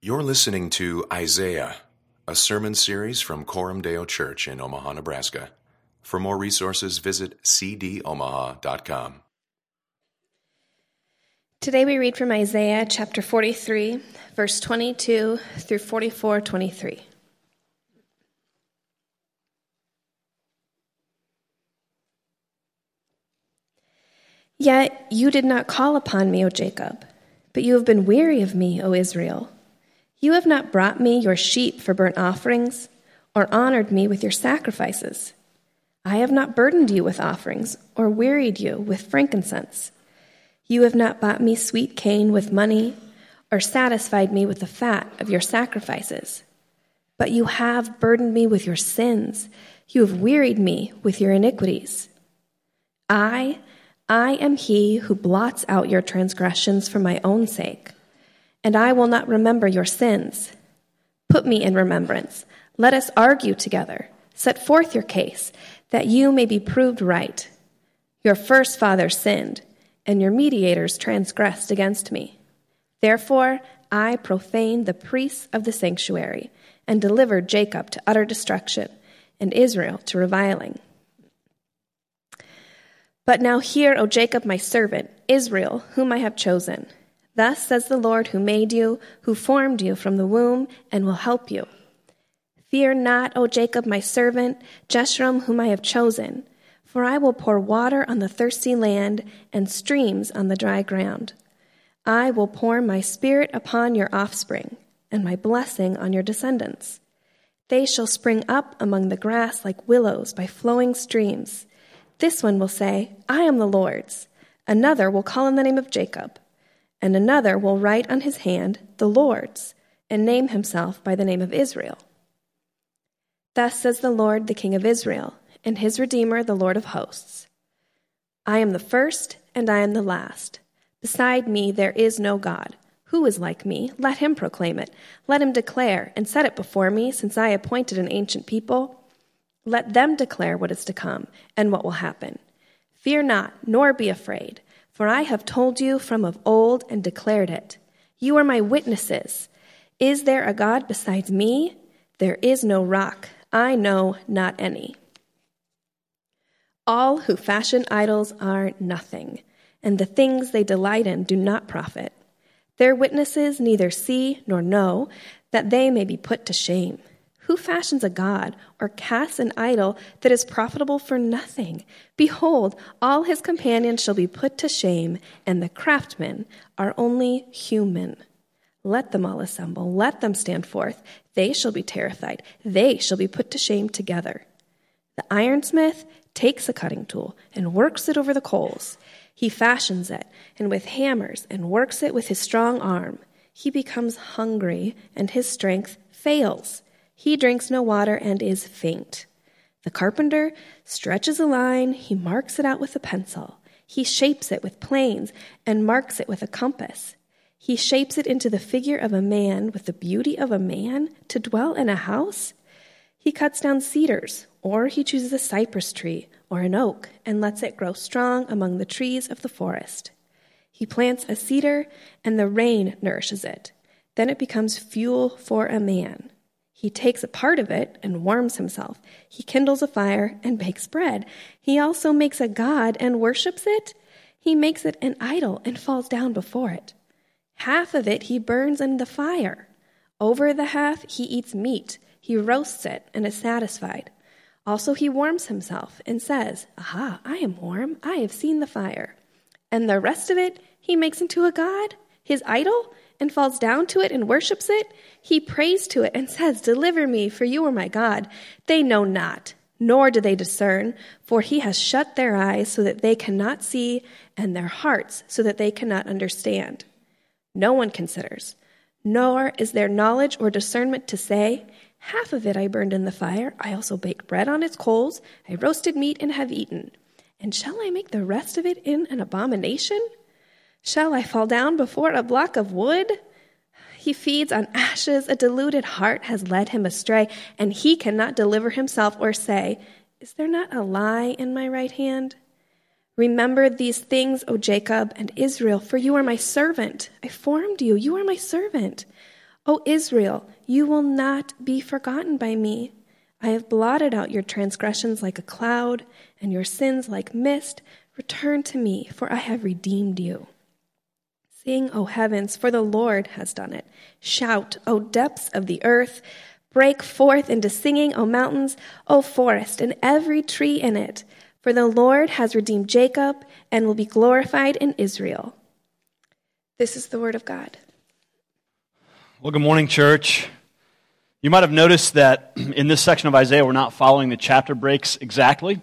You're listening to Isaiah, a sermon series from Coram Deo Church in Omaha, Nebraska. For more resources, visit cdomaha.com. Today we read from Isaiah chapter 43, verse 22 through 44 23. Yet you did not call upon me, O Jacob, but you have been weary of me, O Israel. You have not brought me your sheep for burnt offerings, or honored me with your sacrifices. I have not burdened you with offerings, or wearied you with frankincense. You have not bought me sweet cane with money, or satisfied me with the fat of your sacrifices. But you have burdened me with your sins. You have wearied me with your iniquities. I, I am he who blots out your transgressions for my own sake and I will not remember your sins. Put me in remembrance. Let us argue together. Set forth your case, that you may be proved right. Your first father sinned, and your mediators transgressed against me. Therefore, I profaned the priests of the sanctuary, and delivered Jacob to utter destruction, and Israel to reviling. But now hear, O Jacob, my servant, Israel, whom I have chosen. Thus says the Lord who made you, who formed you from the womb, and will help you. Fear not, O Jacob, my servant, Jeshurun, whom I have chosen, for I will pour water on the thirsty land and streams on the dry ground. I will pour my spirit upon your offspring, and my blessing on your descendants. They shall spring up among the grass like willows by flowing streams. This one will say, I am the Lord's. Another will call on the name of Jacob and another will write on his hand, the Lord's, and name himself by the name of Israel. Thus says the Lord, the King of Israel, and his Redeemer, the Lord of hosts I am the first, and I am the last. Beside me there is no God. Who is like me? Let him proclaim it. Let him declare and set it before me, since I appointed an ancient people. Let them declare what is to come and what will happen. Fear not, nor be afraid. For I have told you from of old and declared it. You are my witnesses. Is there a God besides me? There is no rock. I know not any. All who fashion idols are nothing, and the things they delight in do not profit. Their witnesses neither see nor know, that they may be put to shame. Who fashions a god or casts an idol that is profitable for nothing? Behold, all his companions shall be put to shame, and the craftsmen are only human. Let them all assemble, let them stand forth. They shall be terrified, they shall be put to shame together. The ironsmith takes a cutting tool and works it over the coals. He fashions it, and with hammers, and works it with his strong arm. He becomes hungry, and his strength fails. He drinks no water and is faint. The carpenter stretches a line, he marks it out with a pencil. He shapes it with planes and marks it with a compass. He shapes it into the figure of a man with the beauty of a man to dwell in a house. He cuts down cedars, or he chooses a cypress tree or an oak and lets it grow strong among the trees of the forest. He plants a cedar, and the rain nourishes it. Then it becomes fuel for a man. He takes a part of it and warms himself. He kindles a fire and bakes bread. He also makes a god and worships it. He makes it an idol and falls down before it. Half of it he burns in the fire. Over the half he eats meat. He roasts it and is satisfied. Also he warms himself and says, Aha, I am warm. I have seen the fire. And the rest of it he makes into a god, his idol, and falls down to it and worships it, he prays to it and says, Deliver me, for you are my God. They know not, nor do they discern, for he has shut their eyes so that they cannot see, and their hearts so that they cannot understand. No one considers, nor is there knowledge or discernment to say, Half of it I burned in the fire. I also baked bread on its coals. I roasted meat and have eaten. And shall I make the rest of it in an abomination? Shall I fall down before a block of wood? He feeds on ashes. A deluded heart has led him astray, and he cannot deliver himself or say, Is there not a lie in my right hand? Remember these things, O Jacob and Israel, for you are my servant. I formed you. You are my servant. O Israel, you will not be forgotten by me. I have blotted out your transgressions like a cloud, and your sins like mist. Return to me, for I have redeemed you. Sing, O heavens, for the Lord has done it. Shout, O depths of the earth. Break forth into singing, O mountains, O forest, and every tree in it. For the Lord has redeemed Jacob and will be glorified in Israel. This is the word of God. Well, good morning, church. You might have noticed that in this section of Isaiah, we're not following the chapter breaks exactly,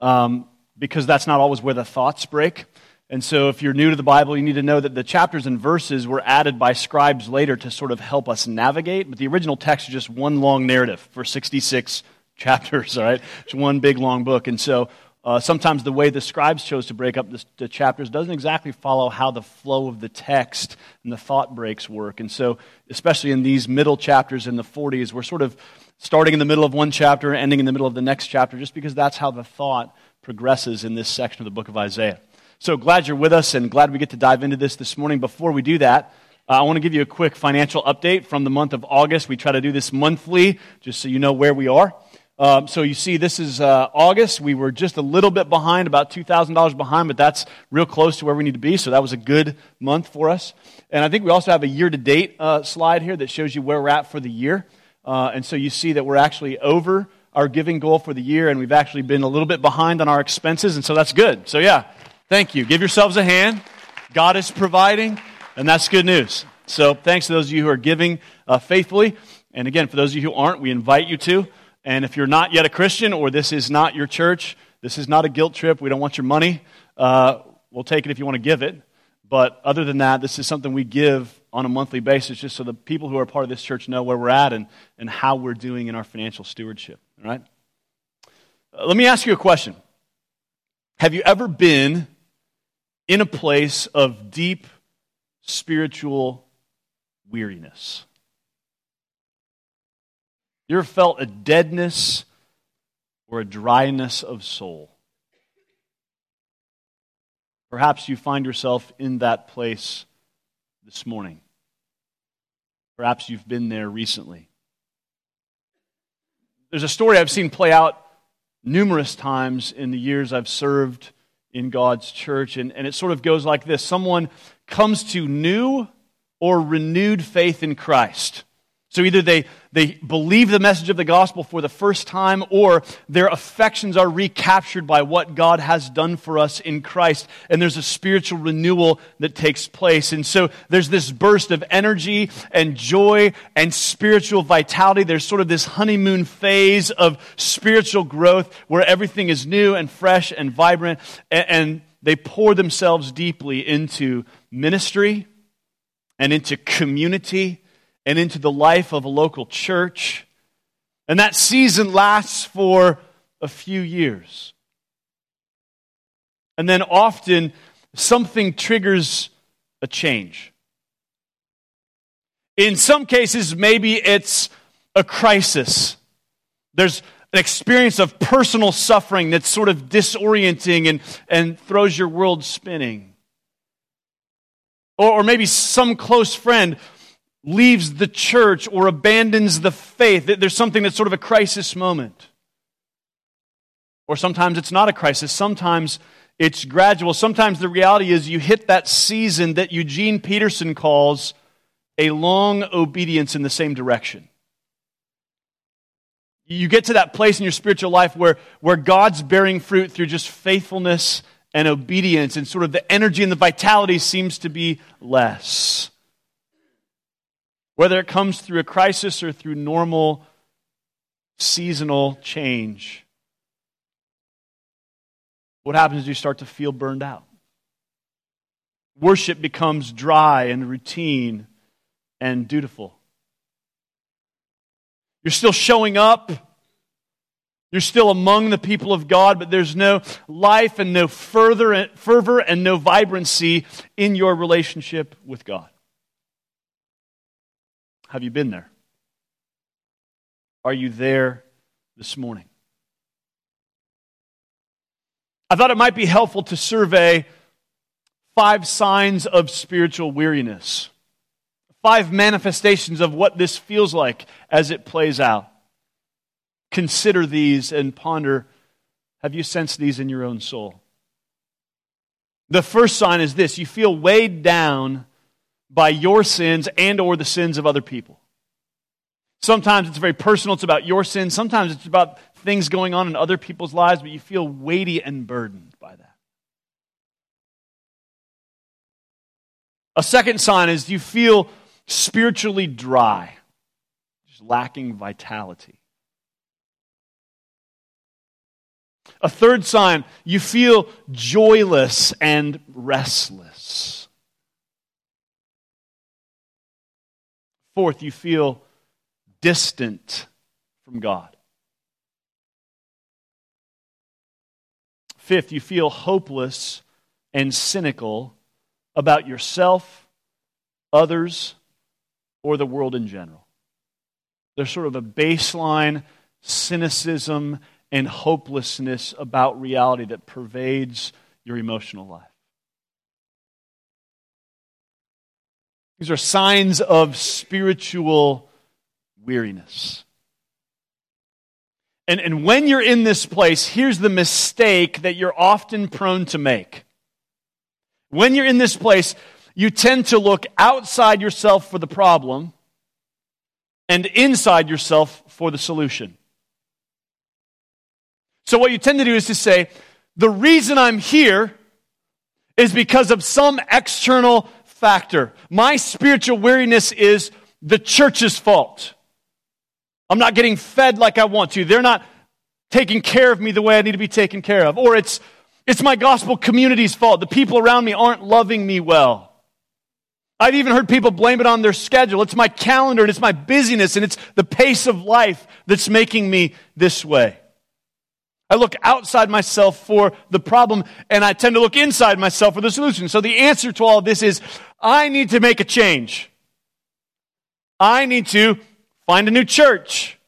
um, because that's not always where the thoughts break. And so, if you're new to the Bible, you need to know that the chapters and verses were added by scribes later to sort of help us navigate. But the original text is just one long narrative for 66 chapters, all right? It's one big long book. And so, uh, sometimes the way the scribes chose to break up the, the, chapters doesn't exactly follow how the flow of the text and the thought breaks work. And so, especially in these middle chapters in the 40s, we're sort of starting in the middle of one chapter, ending in the middle of the next chapter, just because that's how the thought progresses in this section of the book of Isaiah. So glad you're with us and glad we get to dive into this this morning. Before we do that, uh, I want to give you a quick financial update from the month of August. We try to do this monthly, just so you know where we are. Um, so you see, this is uh, August. We were just a little bit behind, about $2,000 behind, but that's real close to where we need to be. So that was a good month for us. And I think we also have a year to date uh, slide here that shows you where we're at for the year. Uh, and so you see that we're actually over our giving goal for the year, and we've actually been a little bit behind on our expenses. And so that's good. So, yeah, thank you. Give yourselves a hand. God is providing, and that's good news. So, thanks to those of you who are giving uh, faithfully. And again, for those of you who aren't, we invite you to. And if you're not yet a Christian or this is not your church, this is not a guilt trip. We don't want your money. Uh, we'll take it if you want to give it. But other than that, this is something we give on a monthly basis just so the people who are part of this church know where we're at and, and how we're doing in our financial stewardship. All right? Uh, let me ask you a question Have you ever been in a place of deep spiritual weariness? You ever felt a deadness or a dryness of soul? Perhaps you find yourself in that place this morning. Perhaps you've been there recently. There's a story I've seen play out numerous times in the years I've served in God's church, and, and it sort of goes like this Someone comes to new or renewed faith in Christ. So either they, they believe the message of the gospel for the first time, or their affections are recaptured by what God has done for us in Christ, and there's a spiritual renewal that takes place. And so there's this burst of energy and joy and spiritual vitality. There's sort of this honeymoon phase of spiritual growth where everything is new and fresh and vibrant, and, and they pour themselves deeply into ministry and into community and into the life of a local church. And that season lasts for a few years. And then often something triggers a change. In some cases, maybe it's a crisis. There's an experience of personal suffering that's sort of disorienting and, and throws your world spinning. Or, or maybe some close friend leaves the church or abandons the faith. There's something that's sort of a crisis moment. Or sometimes it's not a crisis. Sometimes it's gradual. Sometimes the reality is you hit that season that Eugene Peterson calls a long obedience in the same direction. You get to that place in your spiritual life where, where God's bearing fruit through just faithfulness and obedience, and sort of the energy and the vitality seems to be less. Whether it comes through a crisis or through normal seasonal change, what happens is you start to feel burned out. Worship becomes dry and routine and dutiful. You're still showing up. You're still among the people of God, but there's no life and no further fervor and no vibrancy in your relationship with God. Have you been there? Are you there this morning? I thought it might be helpful to survey five signs of spiritual weariness. five manifestations of what this feels like as it plays out. Consider these and ponder have you sensed these in your own soul? The first sign is this you feel weighed down by your sins and or the sins of other people. Sometimes it's very personal, it's about your sins. Sometimes it's about things going on in other people's lives, but you feel weighty and burdened by that. A second sign is you feel spiritually dry, just lacking vitality. A third sign, you feel joyless and restless. Fourth, you feel distant from God. Fifth, you feel hopeless and cynical about yourself, others, or the world in general. There's sort of a baseline cynicism and hopelessness about reality that pervades your emotional life. These are signs of spiritual weariness. And, and when you're in this place, here's the mistake that you're often prone to make. When you're in this place, you tend to look outside yourself for the problem and inside yourself for the solution. So, what you tend to do is to say, the reason I'm here is because of some external factor. My spiritual weariness is the church's fault. I'm not getting fed like I want to. They're not taking care of me the way I need to be taken care of. Or it's, it's my gospel community's fault. The people around me aren't loving me well. I've even heard people blame it on their schedule. It's my calendar and it's my busyness and it's the pace of life that's making me this way. I look outside myself for the problem and I tend to look inside myself for the solution. So the answer to all this is I need to make a change. I need to find a new church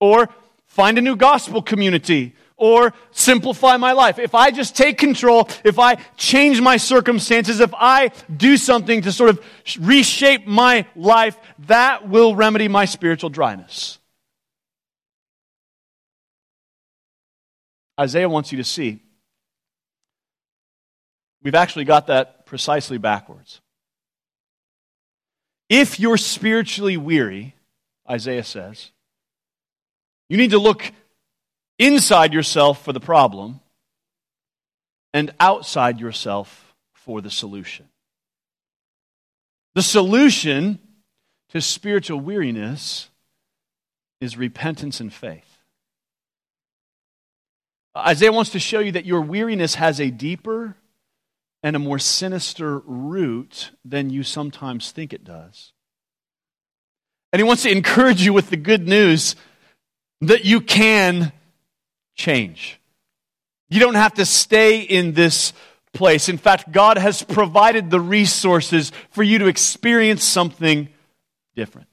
or find a new gospel community or simplify my life. If I just take control, if I change my circumstances, if I do something to sort of reshape my life, that will remedy my spiritual dryness. Isaiah wants you to see we've actually got that precisely backwards. If you're spiritually weary, Isaiah says. You need to look inside yourself for the problem and outside yourself for the solution. The solution to spiritual weariness is repentance and faith. Isaiah wants to show you that your weariness has a deeper and a more sinister root than you sometimes think it does. And he wants to encourage you with the good news that you can change. You don't have to stay in this place. In fact, God has provided the resources for you to experience something different.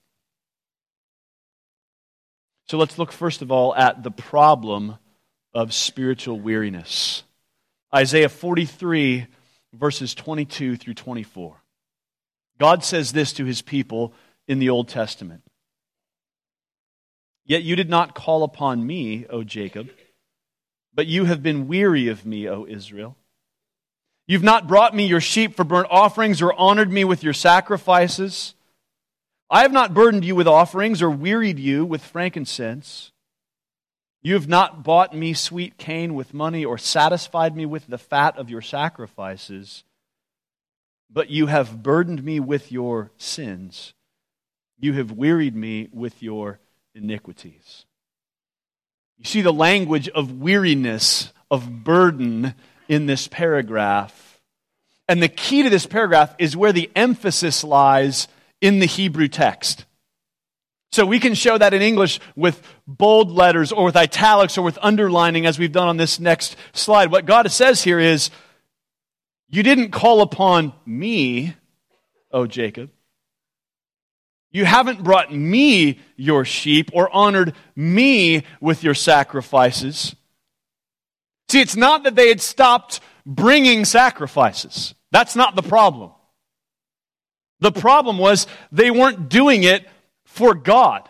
So let's look first of all at the problem of spiritual weariness. Isaiah 43, verses 22 through 24. God says this to his people in the Old Testament. Yet you did not call upon me, O Jacob, but you have been weary of me, O Israel. You've not brought me your sheep for burnt offerings or honored me with your sacrifices. I have not burdened you with offerings or wearied you with frankincense. You have not bought me sweet cane with money or satisfied me with the fat of your sacrifices, but you have burdened me with your sins you have wearied me with your iniquities. You see the language of weariness, of burden in this paragraph. And the key to this paragraph is where the emphasis lies in the Hebrew text. So we can show that in English with bold letters or with italics or with underlining as we've done on this next slide. What God says here is, You didn't call upon me, O Jacob. You haven't brought me your sheep or honored me with your sacrifices. See, it's not that they had stopped bringing sacrifices. That's not the problem. The problem was they weren't doing it for God.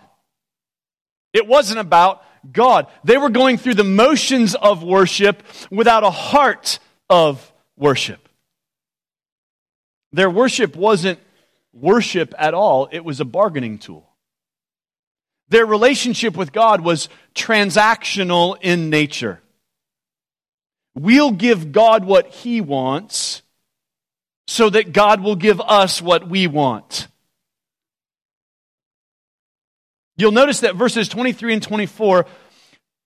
It wasn't about God. They were going through the motions of worship without a heart of worship. Their worship wasn't worship at all, it was a bargaining tool. Their relationship with God was transactional in nature. We'll give God what He wants so that God will give us what we want. You'll notice that verses 23 and 24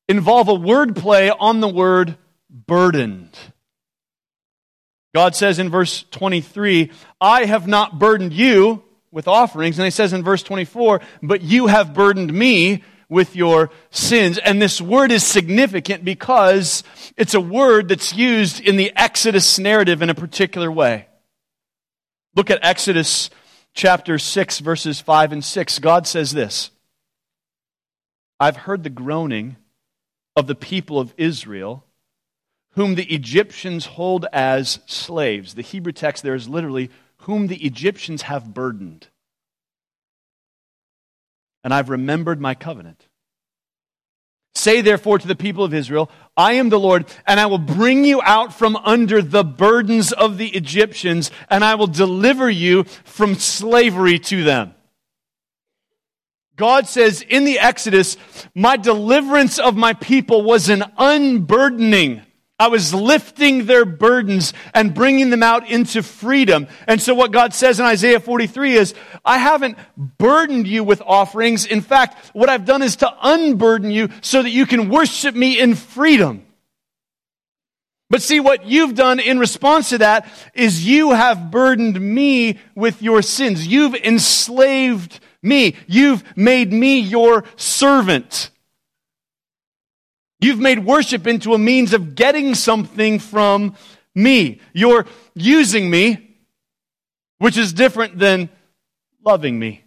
involve a word play on the word burdened. God says in verse 23, I have not burdened you with offerings. And he says in verse 24, but you have burdened me with your sins. And this word is significant because it's a word that's used in the Exodus narrative in a particular way. Look at Exodus chapter 6, verses 5 and 6. God says this I've heard the groaning of the people of Israel, whom the Egyptians hold as slaves. The Hebrew text there is literally, whom the Egyptians have burdened. And I've remembered my covenant. Say therefore to the people of Israel, I am the Lord, and I will bring you out from under the burdens of the Egyptians, and I will deliver you from slavery to them. God says in the Exodus, my deliverance of my people was an unburdening. I was lifting their burdens and bringing them out into freedom. And so what God says in Isaiah 43 is, I haven't burdened you with offerings. In fact, what I've done is to unburden you so that you can worship me in freedom. But see, what you've done in response to that is you have burdened me with your sins. You've enslaved me. You've made me your servant. You've made worship into a means of getting something from me. You're using me, which is different than loving me.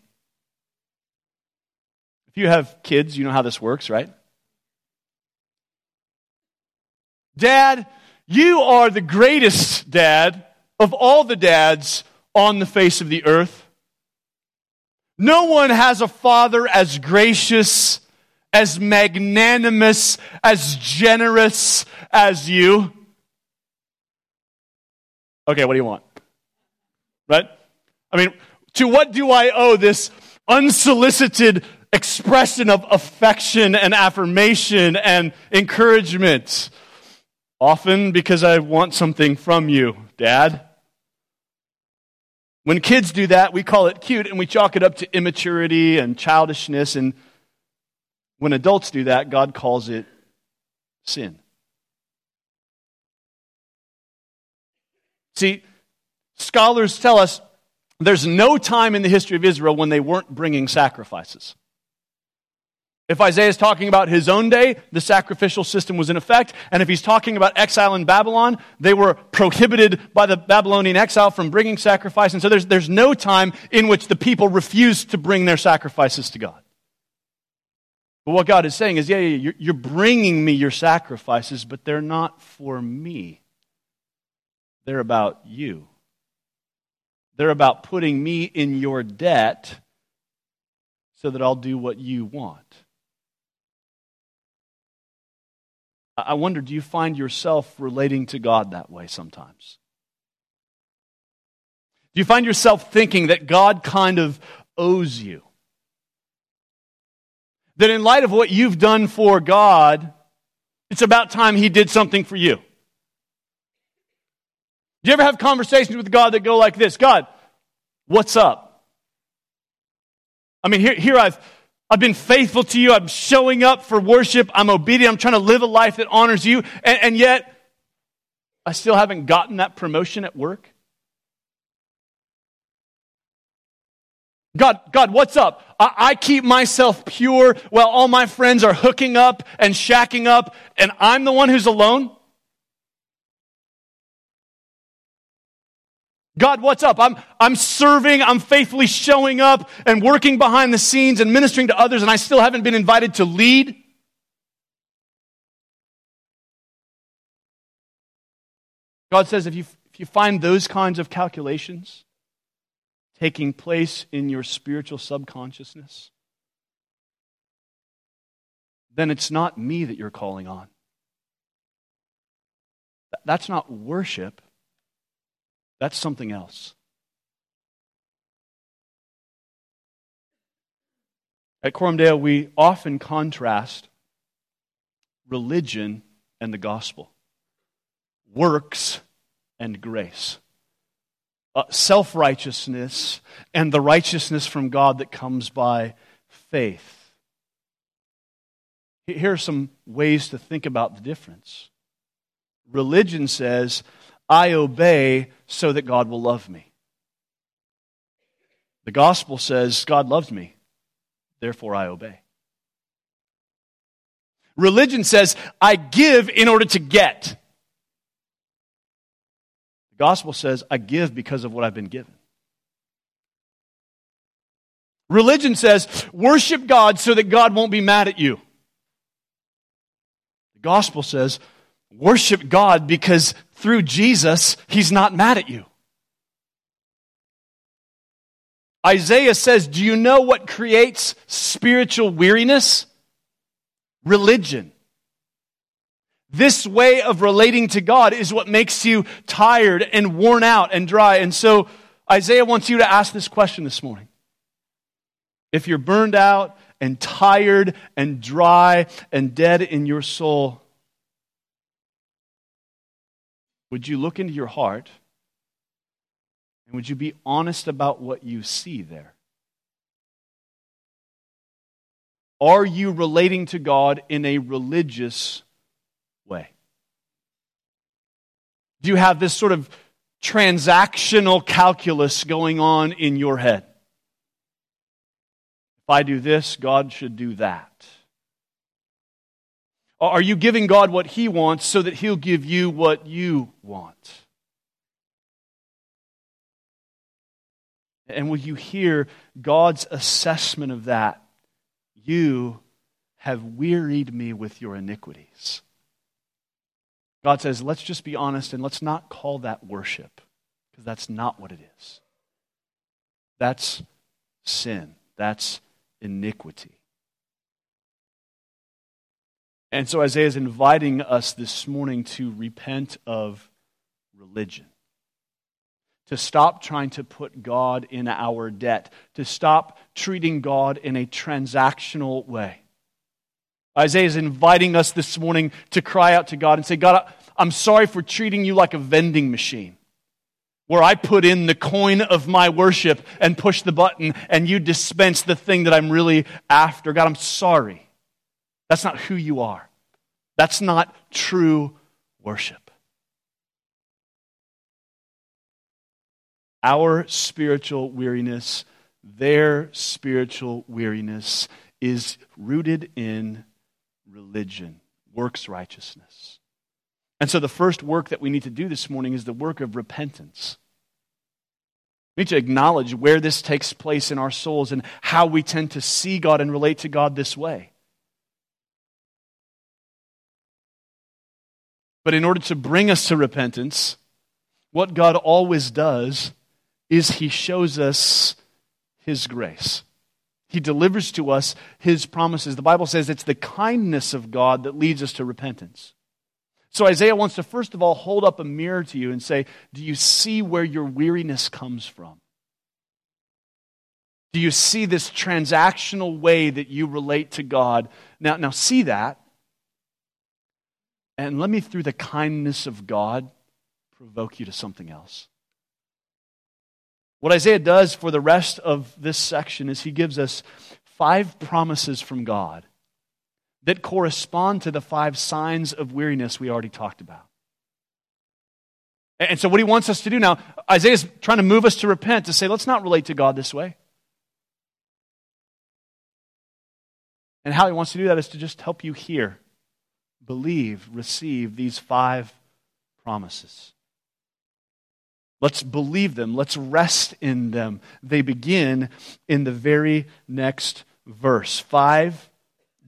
If you have kids, you know how this works, right? Dad, you are the greatest dad of all the dads on the face of the earth. No one has a father as gracious, as magnanimous, as generous as you. Okay, what do you want? Right? I mean, to what do I owe this unsolicited expression of affection and affirmation and encouragement? Often because I want something from you, Dad. When kids do that, we call it cute and we chalk it up to immaturity and childishness. And when adults do that, God calls it sin. See, scholars tell us there's no time in the history of Israel when they weren't bringing sacrifices. If Isaiah is talking about his own day, the sacrificial system was in effect. And if he's talking about exile in Babylon, they were prohibited by the Babylonian exile from bringing sacrifice. And so there's, there's no time in which the people refused to bring their sacrifices to God. But what God is saying is, yeah, yeah you're, you're bringing me your sacrifices, but they're not for me. They're about you. They're about putting me in your debt so that I'll do what you want. I wonder, do you find yourself relating to God that way sometimes? Do you find yourself thinking that God kind of owes you? That in light of what you've done for God, it's about time He did something for you. Do you ever have conversations with God that go like this God, what's up? I mean, here, here I've I've been faithful to you. I'm showing up for worship. I'm obedient. I'm trying to live a life that honors you. And, and yet, I still haven't gotten that promotion at work. God, God, what's up? I, I, keep myself pure while all my friends are hooking up and shacking up, and I'm the one who's alone? God, what's up? I'm, I'm serving, I'm faithfully showing up and working behind the scenes and ministering to others, and I still haven't been invited to lead. God says if you, if you find those kinds of calculations, taking place in your spiritual subconsciousness, then it's not me that you're calling on. That's not worship, that's something else. At Coram Deo, we often contrast religion and the gospel, works and grace, uh, self righteousness and the righteousness from God that comes by faith. Here are some ways to think about the difference. Religion says, I obey so that God will love me. The gospel says, God loves me, therefore I obey. Religion says, I give in order to get. The gospel says, I give because of what I've been given. Religion says, worship God so that God won't be mad at you. The gospel says, worship God because through Jesus, He's not mad at you. Isaiah says, Do you know what creates spiritual weariness? Religion. This way of relating to God is what makes you tired and worn out and dry. And so Isaiah wants you to ask this question this morning. If you're burned out and tired and dry and dead in your soul, would you look into your heart and would you be honest about what you see there? Are you relating to God in a religious way? Do you have this sort of transactional calculus going on in your head? If I do this, God should do that. Are you giving God what He wants so that He'll give you what you want? And will you hear God's assessment of that? You have wearied me with your iniquities. God says, let's just be honest and let's not call that worship, because that's not what it is. That's sin, that's iniquity. And so Isaiah is inviting us this morning to repent of religion, to stop trying to put God in our debt, to stop treating God in a transactional way. Isaiah is inviting us this morning to cry out to God and say, God, I'm sorry for treating you like a vending machine where I put in the coin of my worship and push the button and you dispense the thing that I'm really after. God, I'm sorry. That's not who you are. That's not true worship. Our spiritual weariness, their spiritual weariness, is rooted in religion, works righteousness. And so the first work that we need to do this morning is the work of repentance. We need to acknowledge where this takes place in our souls and how we tend to see God and relate to God this way. But in order to bring us to repentance, what God always does is He shows us His grace. He delivers to us His promises. The Bible says it's the kindness of God that leads us to repentance. So Isaiah wants to first of all hold up a mirror to you and say, Do you see where your weariness comes from? Do you see this transactional way that you relate to God? Now, now see that and let me, through the kindness of God, provoke you to something else. What Isaiah does for the rest of this section is he gives us five promises from God that correspond to the five signs of weariness we already talked about. And so, what he wants us to do now, Isaiah is trying to move us to repent, to say, let's not relate to God this way. And how he wants to do that is to just help you hear believe, receive these five promises. Let's believe them. Let's rest in them. They begin in the very next verse. Five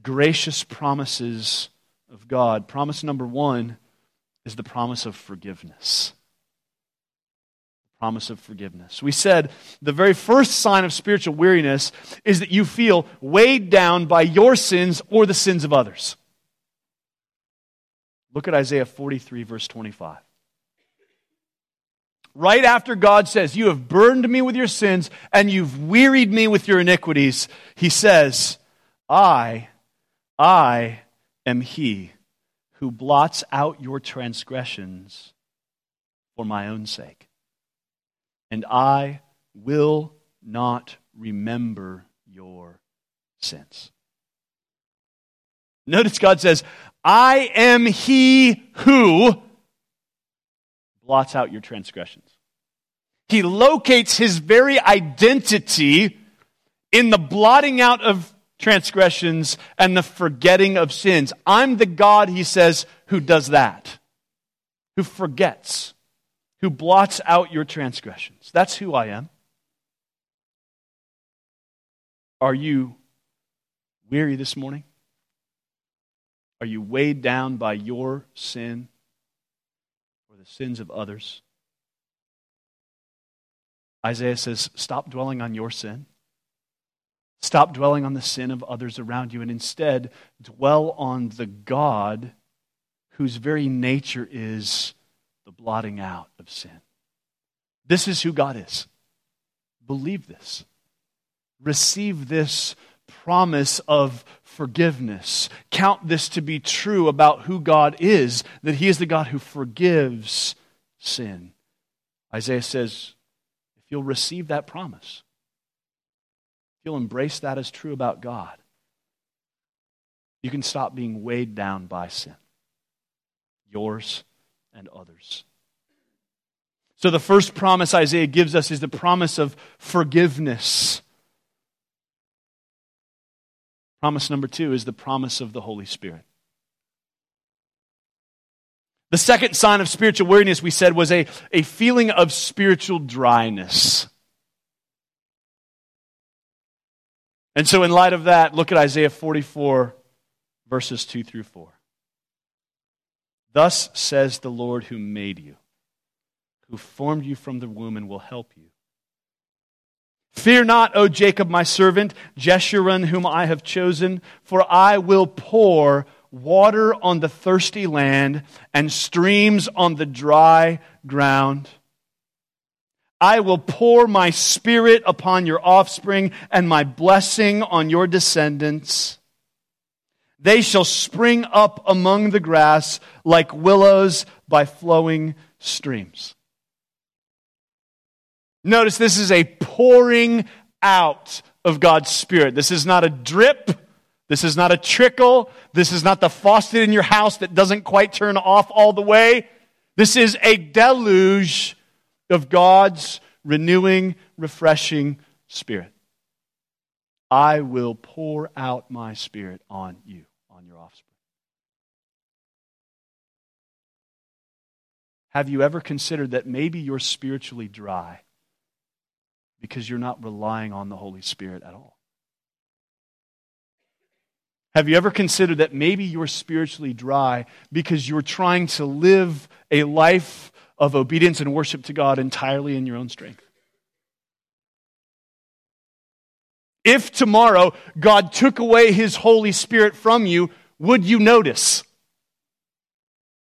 gracious promises of God. Promise number one is the promise of forgiveness promise of forgiveness. We said the very first sign of spiritual weariness is that you feel weighed down by your sins or the sins of others. Look at Isaiah 43, verse 25. Right after God says, You have burned me with your sins and you've wearied me with your iniquities, he says, I, I am he who blots out your transgressions for my own sake and I will not remember your sins. Notice God says, I am he who blots out your transgressions. He locates his very identity in the blotting out of transgressions and the forgetting of sins. I'm the God, he says, who does that, who forgets who blots out your transgressions. That's who I am. Are you weary this morning? Are you weighed down by your sin or the sins of others? Isaiah says, Stop dwelling on your sin. Stop dwelling on the sin of others around you and instead dwell on the God whose very nature is the blotting out of sin. This is who God is. Believe this. Receive this promise of forgiveness. Count this to be true about who God is, that He is the God who forgives sin. Isaiah says, if you'll receive that promise, if you'll embrace that as true about God, you can stop being weighed down by sin. Yours and others. So, the first promise Isaiah gives us is the promise of forgiveness. Promise number two is the promise of the Holy Spirit. The second sign of spiritual weariness, we said, was a, a feeling of spiritual dryness. And so, in light of that, look at Isaiah 44, verses 2 through 4. Thus says the Lord who made you, who formed you from the womb and will help you. Fear not, O Jacob, my servant, Jeshurun, whom I have chosen, for I will pour water on the thirsty land and streams on the dry ground. I will pour my spirit upon your offspring and my blessing on your descendants. They shall spring up among the grass like willows by flowing streams. Notice this is a pouring out of God's Spirit. This is not a drip. This is not a trickle. This is not the faucet in your house that doesn't quite turn off all the way. This is a deluge of God's renewing, refreshing Spirit. I will pour out my Spirit on you on your offspring. Have you ever considered that maybe you're spiritually dry because you're not relying on the Holy Spirit at all? Have you ever considered that maybe you're spiritually dry because you're trying to live a life of obedience and worship to God entirely in your own strength? If tomorrow God took away his Holy Spirit from you, would you notice?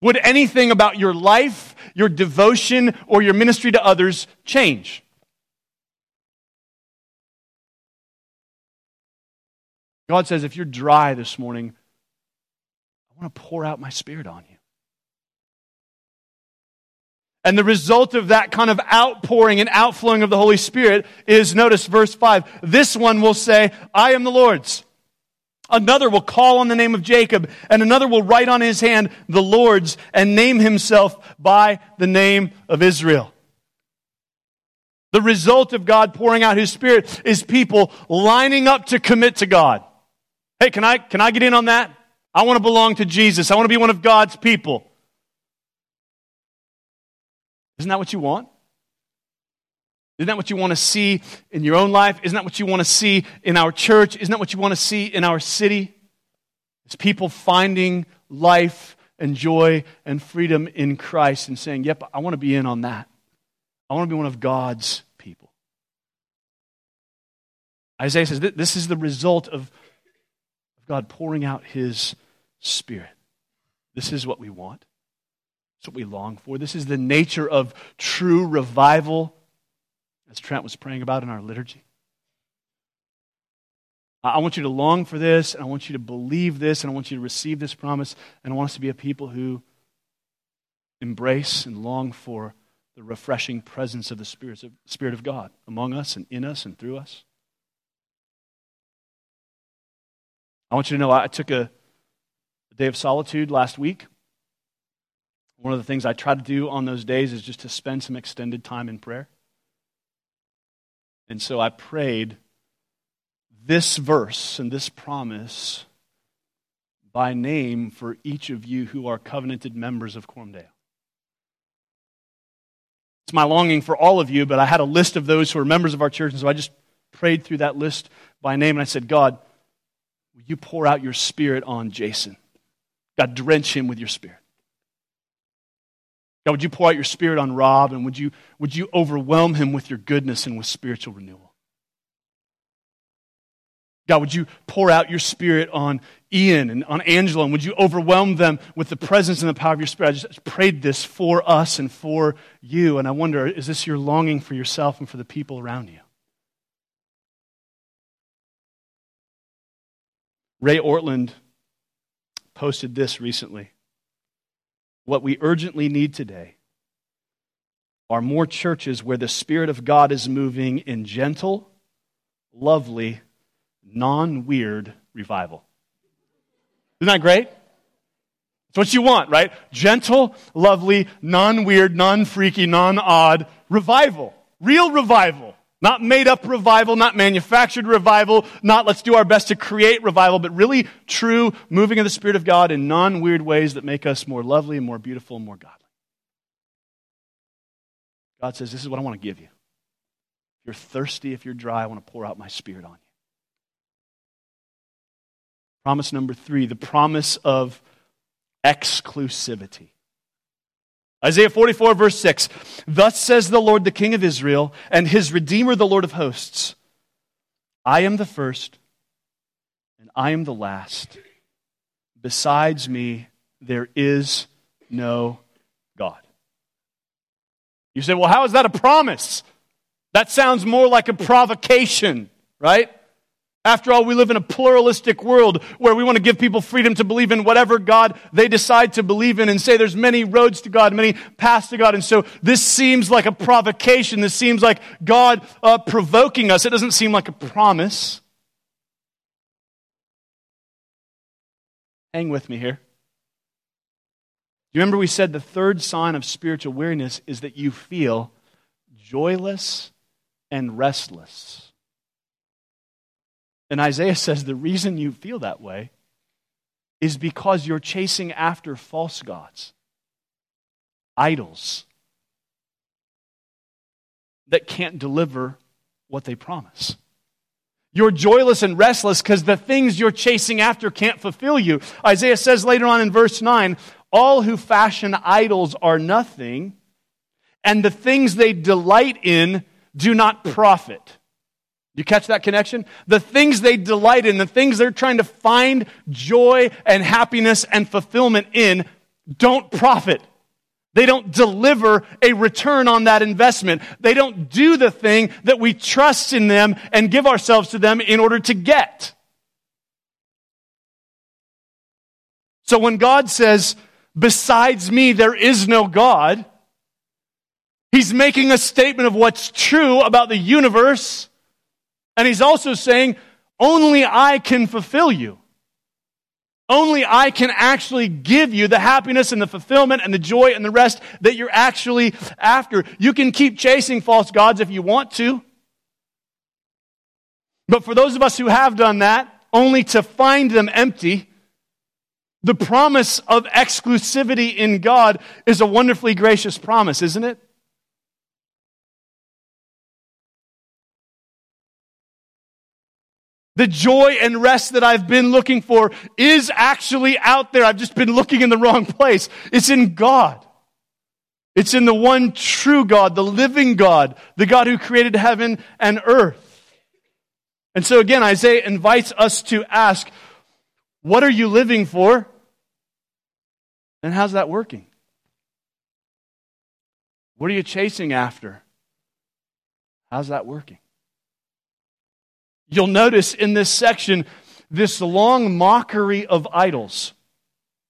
Would anything about your life, your devotion, or your ministry to others change? God says, if you're dry this morning, I want to pour out my spirit on you. And the result of that kind of outpouring and outflowing of the Holy Spirit is, notice verse 5, this one will say, I am the Lord's. Another will call on the name of Jacob, and another will write on his hand the Lord's and name himself by the name of Israel. The result of God pouring out his Spirit is people lining up to commit to God. Hey, can I, can I get in on that? I want to belong to Jesus. I want to be one of God's people. Isn't that what you want? Isn't that what you want to see in your own life? Isn't that what you want to see in our church? Isn't that what you want to see in our city? It's people finding life and joy and freedom in Christ and saying, Yep, I want to be in on that. I want to be one of God's people. Isaiah says this is the result of God pouring out his spirit. This is what we want. It's what we long for. This is the nature of true revival, as Trent was praying about in our liturgy. I want you to long for this, and I want you to believe this, and I want you to receive this promise, and I want us to be a people who embrace and long for the refreshing presence of the Spirit of, God among us and in us and through us. I want you to know I took a, day of solitude last week. One of the things I try to do on those days is just to spend some extended time in prayer. And so I prayed this verse and this promise by name for each of you who are covenanted members of Coram Deo. It's my longing for all of you, but I had a list of those who are members of our church, and so I just prayed through that list by name, and I said, God, will you pour out your spirit on Jason? God, drench him with your spirit. God, would you pour out your spirit on Rob, and would you, would you overwhelm him with your goodness and with spiritual renewal? God, would you pour out your spirit on Ian and on Angela, and would you overwhelm them with the presence and the power of your spirit? I just prayed this for us and for you, and I wonder is this your longing for yourself and for the people around you? Ray Ortlund posted this recently. What we urgently need today are more churches where the Spirit of God is moving in gentle, lovely, non weird revival. Isn't that great? It's what you want, right? Gentle, lovely, non weird, non freaky, non odd revival. Real revival. Not made up revival, not manufactured revival, not let's do our best to create revival, but really true moving of the Spirit of God in non weird ways that make us more lovely and more beautiful and more godly. God says, This is what I want to give you. If you're thirsty, if you're dry, I want to pour out my Spirit on you. Promise number three the promise of exclusivity. Isaiah 44, verse 6 Thus says the Lord, the King of Israel, and his Redeemer, the Lord of hosts I am the first, and I am the last. Besides me, there is no God. You say, well, how is that a promise? That sounds more like a provocation, right? After all, we live in a pluralistic world where we want to give people freedom to believe in whatever God they decide to believe in and say there's many roads to God, many paths to God. And so this seems like a provocation. This seems like God uh, provoking us. It doesn't seem like a promise. Hang with me here. Do you remember we said the third sign of spiritual weariness is that you feel joyless and restless? And Isaiah says the reason you feel that way is because you're chasing after false gods, idols that can't deliver what they promise. You're joyless and restless because the things you're chasing after can't fulfill you. Isaiah says later on in verse 9 all who fashion idols are nothing, and the things they delight in do not profit. You catch that connection? The things they delight in, the things they're trying to find joy and happiness and fulfillment in, don't profit. They don't deliver a return on that investment. They don't do the thing that we trust in them and give ourselves to them in order to get. So when God says, besides me, there is no God, He's making a statement of what's true about the universe and he's also saying, only I can fulfill you. Only I can actually give you the happiness and the fulfillment and the joy and the rest that you're actually after. You can keep chasing false gods if you want to. But for those of us who have done that, only to find them empty, the promise of exclusivity in God is a wonderfully gracious promise, isn't it? The joy and rest that I've been looking for is actually out there. I've just been looking in the wrong place. It's in God. It's in the one true God, the living God, the God who created heaven and earth. And so again, Isaiah invites us to ask, what are you living for? And how's that working? What are you chasing after? How's that working? You'll notice in this section this long mockery of idols.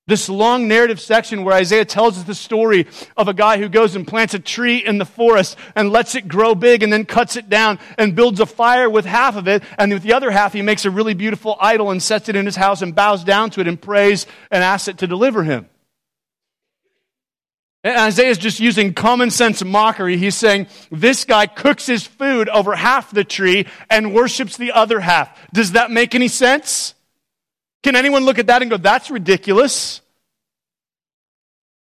This long narrative section where Isaiah tells us the story of a guy who goes and plants a tree in the forest and lets it grow big and then cuts it down and builds a fire with half of it. And with the other half, he makes a really beautiful idol and sets it in his house and bows down to it and prays and asks it to deliver him. And Isaiah is just using common sense mockery. He's saying this guy cooks his food over half the tree and worships the other half. Does that make any sense? Can anyone look at that and go, that's ridiculous?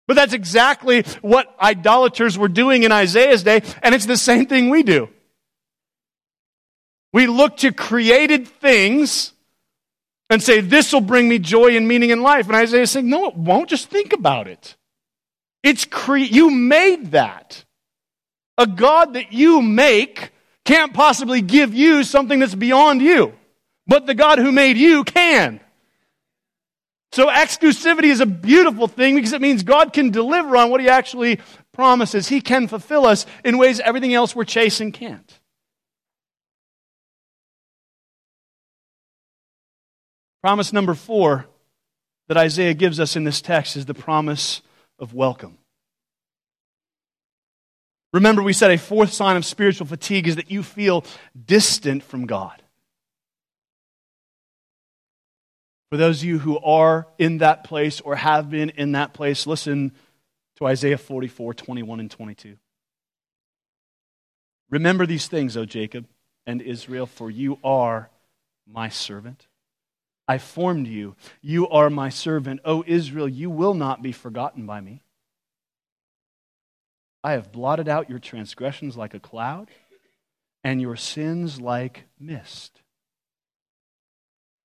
But that's exactly what idolaters were doing in Isaiah's day, and it's the same thing we do. We look to created things and say, This will bring me joy and meaning in life. And Isaiah is saying, No, it won't. Just think about it. It's cre- you made that. A God that you make can't possibly give you something that's beyond you, but the God who made you can. So exclusivity is a beautiful thing because it means God can deliver on what he actually promises. He can fulfill us in ways everything else we're chasing can't. Promise number four that Isaiah gives us in this text is the promise of welcome. Remember, we said a fourth sign of spiritual fatigue is that you feel distant from God. For those of you who are in that place or have been in that place, listen to Isaiah 44 21 and 22. Remember these things, O Jacob and Israel, for you are my servant. I formed you. You are my servant. O Israel, you will not be forgotten by me. I have blotted out your transgressions like a cloud and your sins like mist.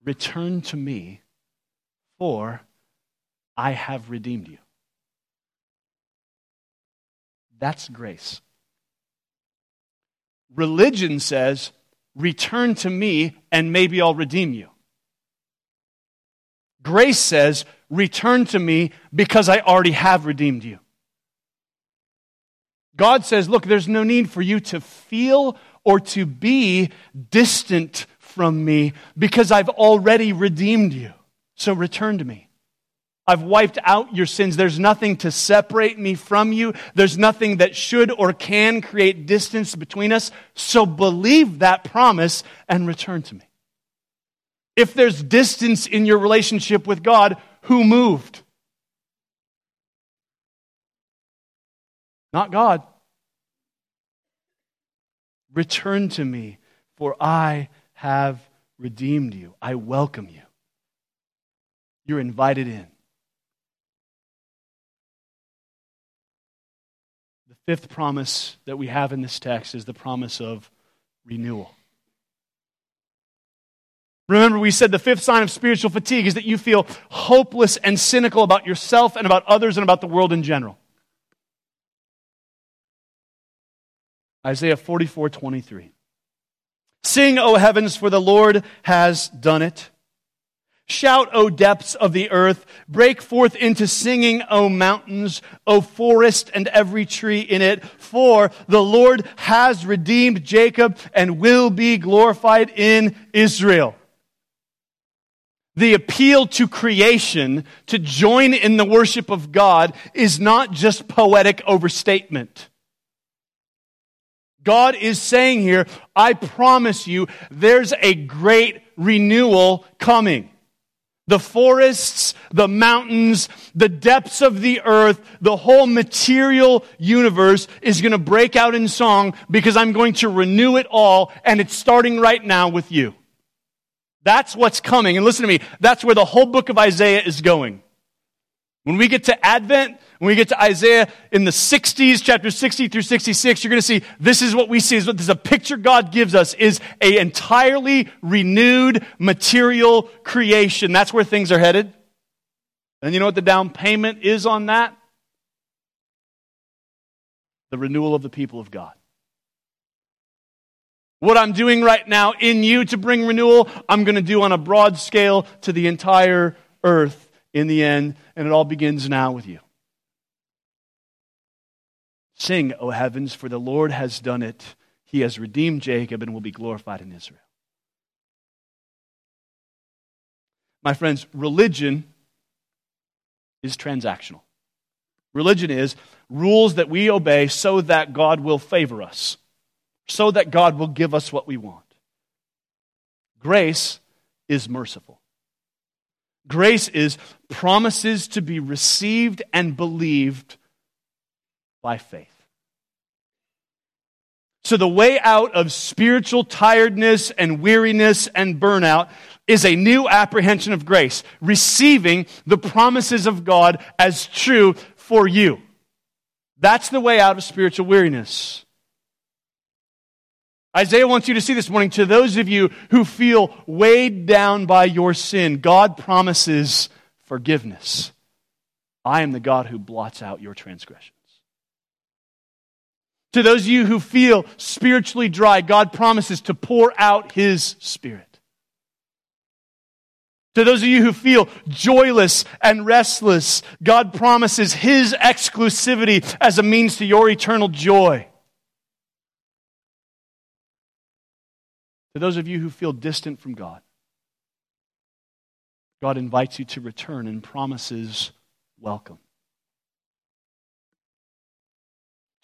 Return to me, for I have redeemed you. That's grace. Religion says, Return to me, and maybe I'll redeem you. Grace says, Return to me because I already have redeemed you. God says, Look, there's no need for you to feel or to be distant from me because I've already redeemed you. So return to me. I've wiped out your sins. There's nothing to separate me from you. There's nothing that should or can create distance between us. So believe that promise and return to me. If there's distance in your relationship with God, who moved? Not God. Return to me, for I have redeemed you. I welcome you. You're invited in. The fifth promise that we have in this text is the promise of renewal. Remember, we said the fifth sign of spiritual fatigue is that you feel hopeless and cynical about yourself and about others and about the world in general. Isaiah 44 23. Sing, O heavens, for the Lord has done it. Shout, O depths of the earth. Break forth into singing, O mountains, O forest and every tree in it. For the Lord has redeemed Jacob and will be glorified in Israel. The appeal to creation to join in the worship of God is not just poetic overstatement. God is saying here, I promise you, there's a great renewal coming. The forests, the mountains, the depths of the earth, the whole material universe is going to break out in song because I'm going to renew it all, and it's starting right now with you. That's what's coming. And listen to me, that's where the whole book of Isaiah is going. When we get to Advent, when we get to Isaiah in the 60s, chapter 60 through 66, you're going to see this is what we see. This is a picture God gives us is a entirely renewed material creation. That's where things are headed. And you know what the down payment is on that? the renewal of the people of God. What I'm doing right now in you to bring renewal, I'm going to do on a broad scale to the entire earth in the end, and it all begins now with you. Sing, O heavens, for the Lord has done it. He has redeemed Jacob and will be glorified in Israel. My friends, religion is transactional. Religion is rules that we obey so that God will favor us, so that God will give us what we want. Grace is merciful. Grace is promises to be received and believed by faith. So, the way out of spiritual tiredness and weariness and burnout is a new apprehension of grace, receiving the promises of God as true for you. That's the way out of spiritual weariness. Isaiah wants you to see this morning to those of you who feel weighed down by your sin, God promises forgiveness. I am the God who blots out your transgressions. To those of you who feel spiritually dry, God promises to pour out His Spirit. To those of you who feel joyless and restless, God promises His exclusivity as a means to your eternal joy. To those of you who feel distant from God, God invites you to return and promises welcome.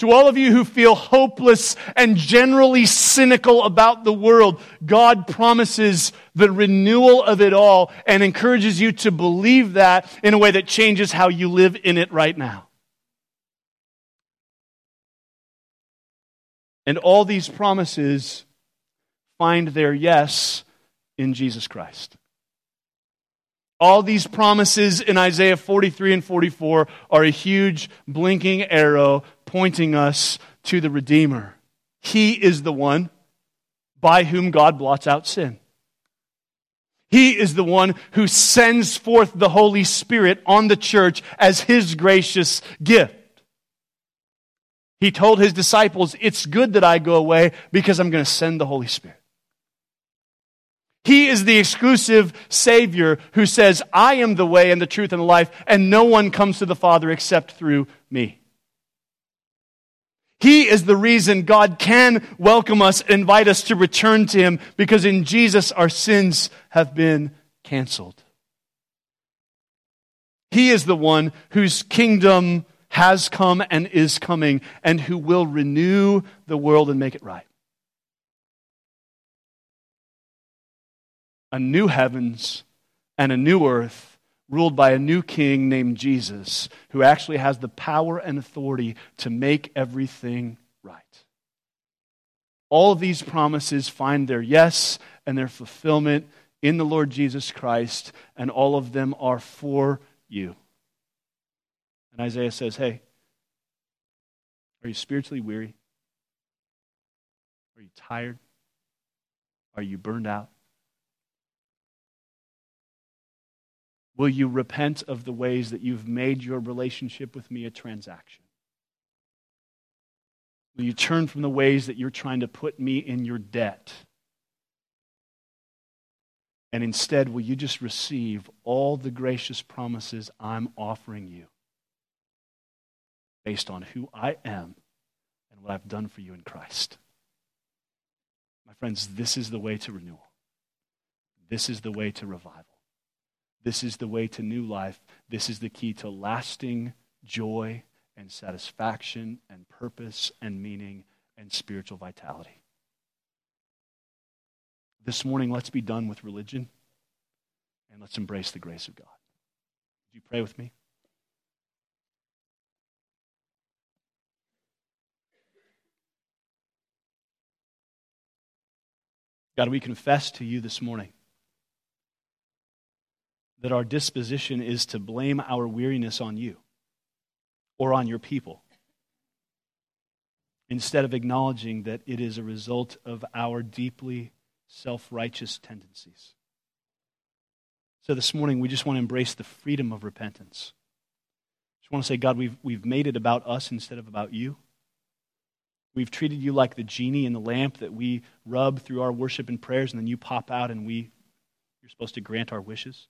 To all of you who feel hopeless and generally cynical about the world, God promises the renewal of it all and encourages you to believe that in a way that changes how you live in it right now. And all these promises find their yes in Jesus Christ. All these promises in Isaiah 43 and 44 are a huge blinking arrow pointing us to the Redeemer. He is the one by whom God blots out sin. He is the one who sends forth the Holy Spirit on the church as his gracious gift. He told his disciples, It's good that I go away because I'm going to send the Holy Spirit. He is the exclusive Savior who says, I am the way and the truth and the life, and no one comes to the Father except through me. He is the reason God can welcome us, invite us to return to Him, because in Jesus our sins have been canceled. He is the one whose kingdom has come and is coming, and who will renew the world and make it right. A new heavens and a new earth ruled by a new king named Jesus, who actually has the power and authority to make everything right. All of these promises find their yes and their fulfillment in the Lord Jesus Christ, and all of them are for you. And Isaiah says, Hey, are you spiritually weary? Are you tired? Are you burned out? Will you repent of the ways that you've made your relationship with me a transaction? Will you turn from the ways that you're trying to put me in your debt? And instead, will you just receive all the gracious promises I'm offering you based on who I am and what I've done for you in Christ? My friends, this is the way to renewal. This is the way to revival. This is the way to new life. This is the key to lasting joy and satisfaction and purpose and meaning and spiritual vitality. This morning, let's be done with religion and let's embrace the grace of God. Would you pray with me? God, we confess to you this morning that our disposition is to blame our weariness on you or on your people instead of acknowledging that it is a result of our deeply self righteous tendencies. So this morning, we just want to embrace the freedom of repentance. Just want to say, God, we've, we've made it about us instead of about you. We've treated you like the genie in the lamp that we rub through our worship and prayers, and then you pop out and we, you're supposed to grant our wishes.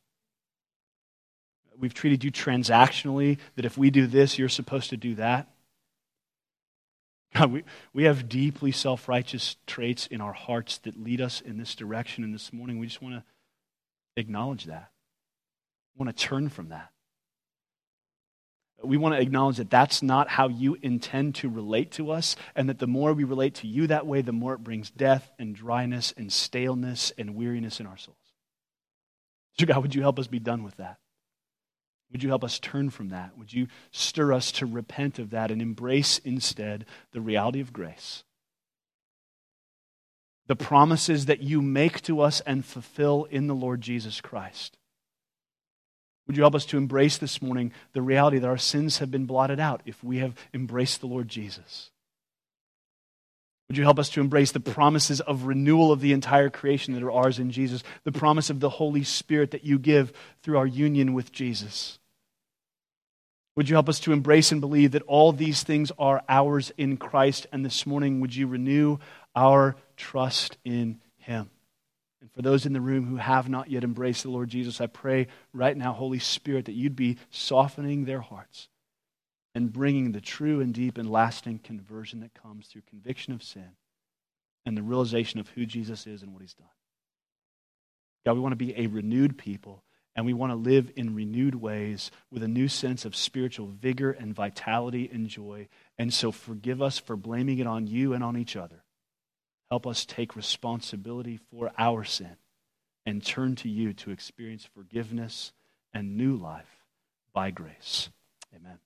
We've treated you transactionally, that if we do this, you're supposed to do that. God, we, we have deeply self righteous traits in our hearts that lead us in this direction. And this morning, we just want to acknowledge that. We want to turn from that. We want to acknowledge that that's not how you intend to relate to us, and that the more we relate to you that way, the more it brings death and dryness and staleness and weariness in our souls. So, God, would you help us be done with that? Would you help us turn from that? Would you stir us to repent of that and embrace instead the reality of grace? The promises that you make to us and fulfill in the Lord Jesus Christ. Would you help us to embrace this morning the reality that our sins have been blotted out if we have embraced the Lord Jesus? Would you help us to embrace the promises of renewal of the entire creation that are ours in Jesus, the promise of the Holy Spirit that you give through our union with Jesus? Would you help us to embrace and believe that all these things are ours in Christ? And this morning, would you renew our trust in Him? And for those in the room who have not yet embraced the Lord Jesus, I pray right now, Holy Spirit, that you'd be softening their hearts and bringing the true and deep and lasting conversion that comes through conviction of sin and the realization of who Jesus is and what he's done. God, we want to be a renewed people, and we want to live in renewed ways with a new sense of spiritual vigor and vitality and joy. And so forgive us for blaming it on you and on each other. Help us take responsibility for our sin and turn to you to experience forgiveness and new life by grace. Amen.